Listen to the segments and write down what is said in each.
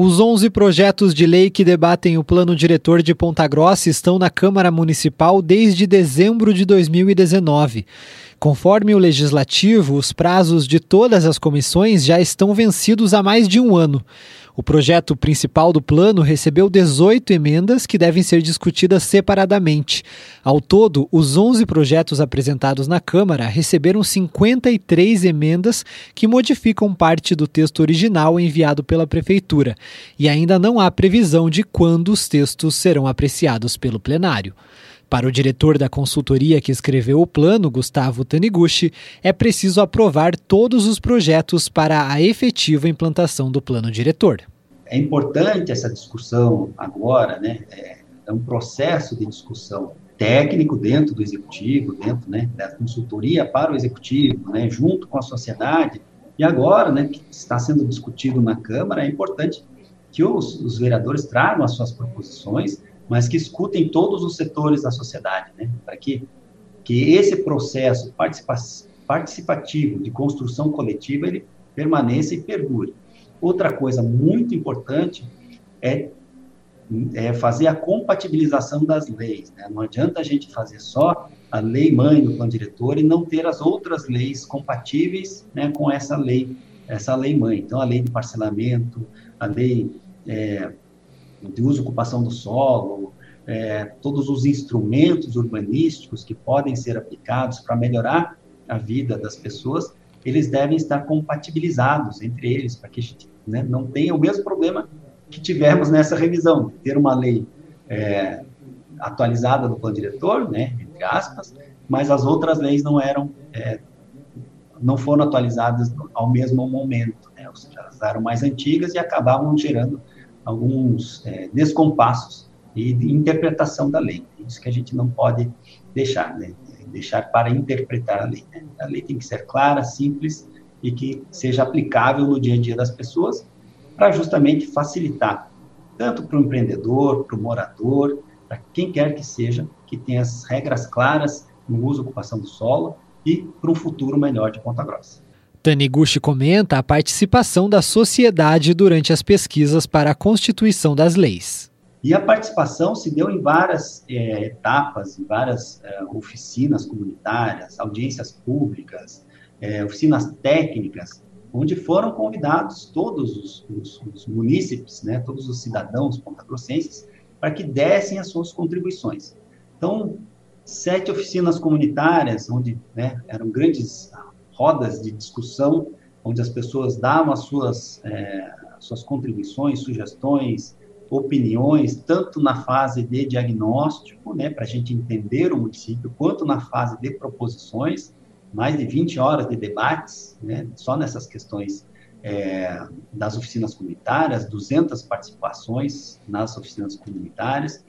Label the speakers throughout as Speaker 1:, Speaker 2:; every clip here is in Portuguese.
Speaker 1: Os 11 projetos de lei que debatem o plano diretor de Ponta Grossa estão na Câmara Municipal desde dezembro de 2019. Conforme o legislativo, os prazos de todas as comissões já estão vencidos há mais de um ano. O projeto principal do plano recebeu 18 emendas que devem ser discutidas separadamente. Ao todo, os 11 projetos apresentados na Câmara receberam 53 emendas que modificam parte do texto original enviado pela Prefeitura. E ainda não há previsão de quando os textos serão apreciados pelo plenário. Para o diretor da consultoria que escreveu o plano, Gustavo Taniguchi, é preciso aprovar todos os projetos para a efetiva implantação do plano diretor.
Speaker 2: É importante essa discussão agora, né? É, é um processo de discussão técnico dentro do executivo, dentro né, da consultoria para o executivo, né, junto com a sociedade. E agora, né, que está sendo discutido na Câmara, é importante que os, os vereadores tragam as suas proposições mas que escutem todos os setores da sociedade, né? Para que, que esse processo participa participativo de construção coletiva ele permaneça e perdure. Outra coisa muito importante é, é fazer a compatibilização das leis. Né? Não adianta a gente fazer só a lei mãe do plano diretor e não ter as outras leis compatíveis né, com essa lei, essa lei mãe. Então, a lei de parcelamento, a lei é, de uso e ocupação do solo, é, todos os instrumentos urbanísticos que podem ser aplicados para melhorar a vida das pessoas, eles devem estar compatibilizados entre eles, para que a gente né, não tenha o mesmo problema que tivemos nessa revisão, ter uma lei é, atualizada do plano diretor, né, entre aspas, mas as outras leis não eram, é, não foram atualizadas ao mesmo momento, né, ou seja, elas eram mais antigas e acabavam gerando alguns é, descompassos e de interpretação da lei. Isso que a gente não pode deixar, né? deixar para interpretar a lei. Né? A lei tem que ser clara, simples e que seja aplicável no dia a dia das pessoas para justamente facilitar tanto para o empreendedor, para o morador, para quem quer que seja, que tenha as regras claras no uso e ocupação do solo e para um futuro melhor de Ponta Grossa.
Speaker 1: Taniguchi comenta a participação da sociedade durante as pesquisas para a constituição das leis.
Speaker 2: E a participação se deu em várias é, etapas, em várias é, oficinas comunitárias, audiências públicas, é, oficinas técnicas, onde foram convidados todos os, os, os munícipes, né, todos os cidadãos pontagrossenses, para que dessem as suas contribuições. Então, sete oficinas comunitárias, onde né, eram grandes rodas de discussão, onde as pessoas davam as suas, é, suas contribuições, sugestões, opiniões, tanto na fase de diagnóstico, né, para a gente entender o município, quanto na fase de proposições, mais de 20 horas de debates, né, só nessas questões é, das oficinas comunitárias, 200 participações nas oficinas comunitárias,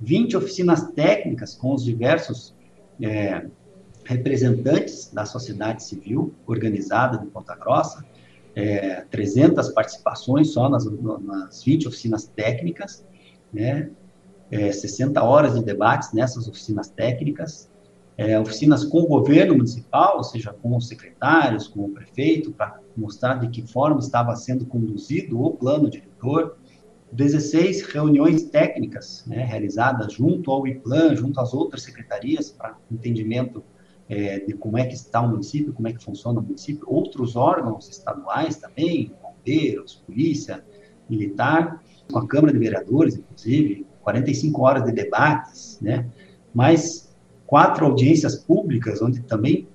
Speaker 2: 20 oficinas técnicas com os diversos é, representantes da sociedade civil organizada de Ponta Grossa, é, 300 participações só nas, nas 20 oficinas técnicas, né, é, 60 horas de debates nessas oficinas técnicas, é, oficinas com o governo municipal, ou seja, com os secretários, com o prefeito, para mostrar de que forma estava sendo conduzido o plano diretor, 16 reuniões técnicas né, realizadas junto ao IPLAN, junto às outras secretarias, para entendimento é, de como é que está o município, como é que funciona o município, outros órgãos estaduais também, bombeiros, polícia, militar, com a Câmara de Vereadores, inclusive, 45 horas de debates, né? mais quatro audiências públicas, onde também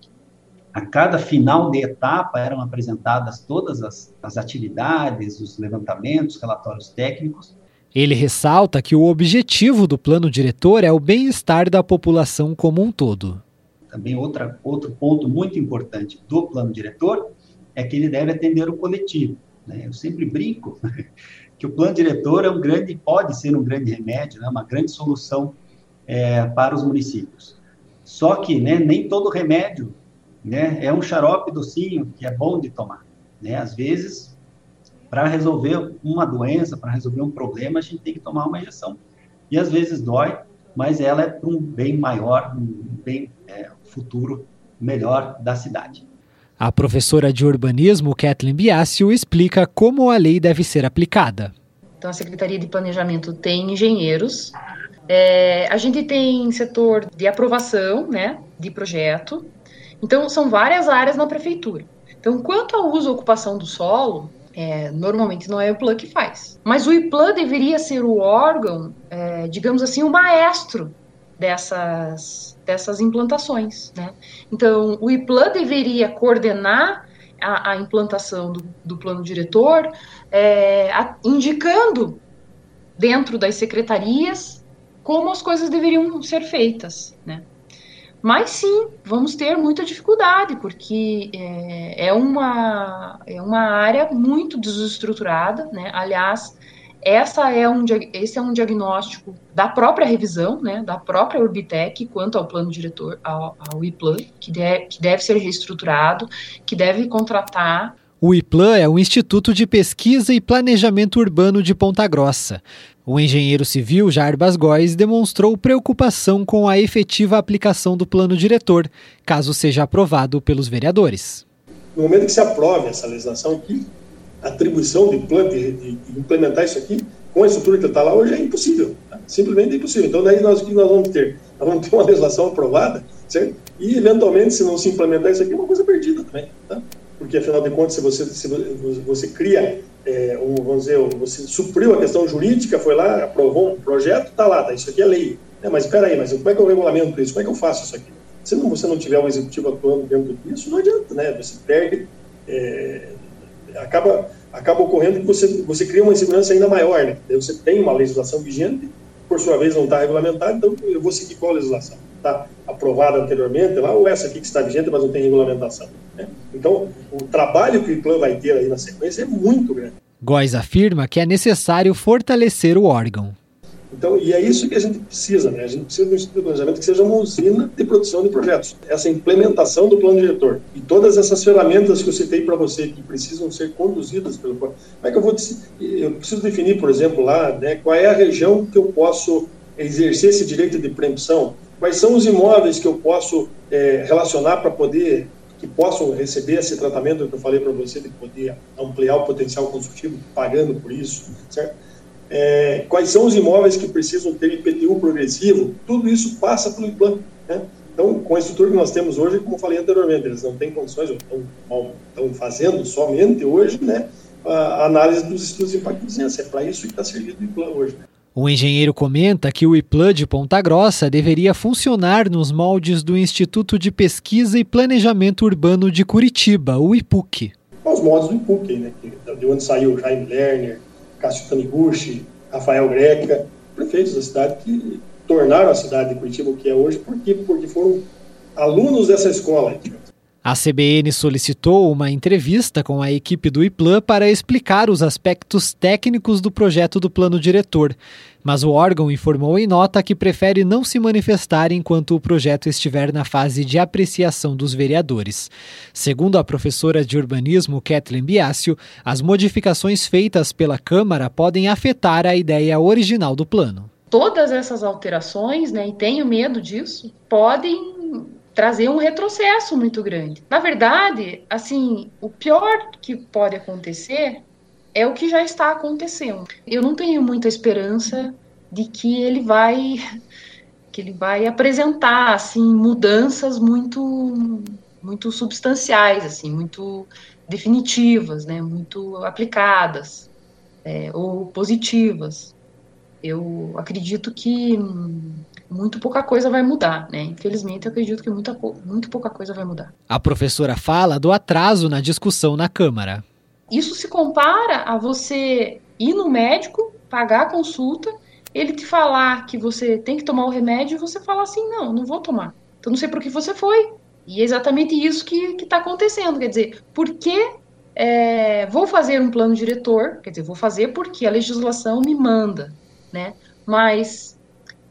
Speaker 2: a cada final de etapa eram apresentadas todas as, as atividades, os levantamentos, relatórios técnicos.
Speaker 1: Ele ressalta que o objetivo do plano diretor é o bem-estar da população como um todo
Speaker 2: também outra, outro ponto muito importante do plano diretor é que ele deve atender o coletivo. Né? Eu sempre brinco que o plano diretor é um grande, pode ser um grande remédio, né? uma grande solução é, para os municípios. Só que né, nem todo remédio né, é um xarope docinho que é bom de tomar. Né? Às vezes, para resolver uma doença, para resolver um problema, a gente tem que tomar uma injeção. E às vezes dói, mas ela é para um bem maior, um bem futuro melhor da cidade.
Speaker 1: A professora de urbanismo, Kathleen Biasio, explica como a lei deve ser aplicada.
Speaker 3: Então, a Secretaria de Planejamento tem engenheiros. É, a gente tem setor de aprovação, né, de projeto. Então, são várias áreas na prefeitura. Então, quanto ao uso e ocupação do solo, é, normalmente não é o IPLAN que faz. Mas o IPLAN deveria ser o órgão, é, digamos assim, o maestro dessas, dessas implantações. Né? Então, o IPLAN deveria coordenar a, a implantação do, do, plano diretor, é, a, indicando dentro das secretarias como as coisas deveriam ser feitas. Né? Mas sim, vamos ter muita dificuldade, porque é, é, uma, é uma área muito desestruturada, né? Aliás, essa é um, esse é um diagnóstico da própria revisão, né, da própria Orbitec, quanto ao plano diretor, ao, ao IPLAN, que, de, que deve ser reestruturado, que deve contratar
Speaker 1: o IPLAN é o Instituto de Pesquisa e Planejamento Urbano de Ponta Grossa. O engenheiro civil Jarbas Góes demonstrou preocupação com a efetiva aplicação do plano diretor, caso seja aprovado pelos vereadores.
Speaker 4: No momento que se aprove essa legislação atribuição de plano, de, de, implementar isso aqui, com a estrutura que está lá hoje, é impossível. Tá? Simplesmente é impossível. Então, daí nós, o que nós vamos ter? Nós vamos ter uma legislação aprovada, certo? E, eventualmente, se não se implementar isso aqui, é uma coisa perdida também. Tá? porque afinal de contas, se você, se você cria, é, um, vamos dizer, você supriu a questão jurídica, foi lá, aprovou um projeto, está lá, tá, isso aqui é lei. É, mas espera aí, mas como é que eu regulamento isso? Como é que eu faço isso aqui? Se não, você não tiver um executivo atuando dentro disso, não adianta, né? Você perde, é, acaba, acaba ocorrendo que você, você cria uma insegurança ainda maior, né? Você tem uma legislação vigente, por sua vez não está regulamentada, então eu vou seguir qual legislação? Está aprovada anteriormente lá, ou essa aqui que está vigente, mas não tem regulamentação? Né? Então, o trabalho que o IPLAN vai ter aí na sequência é muito grande.
Speaker 1: Góes afirma que é necessário fortalecer o órgão.
Speaker 4: Então, e é isso que a gente precisa, né? A gente precisa de um Instituto de Planejamento que seja uma usina de produção de projetos. Essa implementação do plano diretor e todas essas ferramentas que eu citei para você que precisam ser conduzidas pelo Como é que eu vou eu preciso definir, por exemplo, lá, né, qual é a região que eu posso exercer esse direito de preempção? Quais são os imóveis que eu posso é, relacionar para poder que possam receber esse tratamento que eu falei para você de poder ampliar o potencial construtivo pagando por isso, certo? É, quais são os imóveis que precisam ter IPTU progressivo, tudo isso passa pelo IPLAN. Né? Então, com a estrutura que nós temos hoje, como falei anteriormente, eles não têm condições, estão, estão fazendo somente hoje né, a análise dos estudos de impacto vizinhança. É para isso que está servindo o IPLAN hoje. Né?
Speaker 1: O engenheiro comenta que o IPLAN de Ponta Grossa deveria funcionar nos moldes do Instituto de Pesquisa e Planejamento Urbano de Curitiba, o IPUC.
Speaker 4: Os moldes do IPUC, né, de onde saiu Jaime Lerner, Cássio Taniguchi, Rafael Greca, prefeitos da cidade que tornaram a cidade de Curitiba o que é hoje, por quê? Porque foram alunos dessa escola.
Speaker 1: A CBN solicitou uma entrevista com a equipe do IPLAN para explicar os aspectos técnicos do projeto do plano diretor, mas o órgão informou em nota que prefere não se manifestar enquanto o projeto estiver na fase de apreciação dos vereadores. Segundo a professora de urbanismo Kathleen Biasio, as modificações feitas pela Câmara podem afetar a ideia original do plano.
Speaker 3: Todas essas alterações, né, e tenho medo disso, podem trazer um retrocesso muito grande. Na verdade, assim, o pior que pode acontecer é o que já está acontecendo. Eu não tenho muita esperança de que ele vai que ele vai apresentar assim mudanças muito muito substanciais assim muito definitivas né muito aplicadas é, ou positivas eu acredito que muito pouca coisa vai mudar, né? Infelizmente, eu acredito que muita, muito pouca coisa vai mudar.
Speaker 1: A professora fala do atraso na discussão na Câmara.
Speaker 3: Isso se compara a você ir no médico, pagar a consulta, ele te falar que você tem que tomar o remédio e você falar assim, não, não vou tomar. Então não sei por que você foi. E é exatamente isso que está acontecendo. Quer dizer, por que é, vou fazer um plano diretor? Quer dizer, vou fazer porque a legislação me manda, né? Mas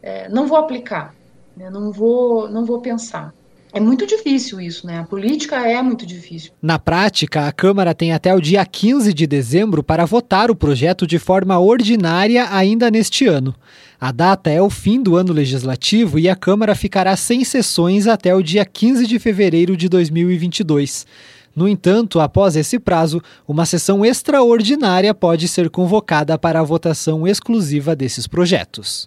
Speaker 3: é, não vou aplicar, né? não, vou, não vou pensar. É muito difícil isso, né? A política é muito difícil.
Speaker 1: Na prática, a Câmara tem até o dia 15 de dezembro para votar o projeto de forma ordinária ainda neste ano. A data é o fim do ano legislativo e a Câmara ficará sem sessões até o dia 15 de fevereiro de 2022. No entanto, após esse prazo, uma sessão extraordinária pode ser convocada para a votação exclusiva desses projetos.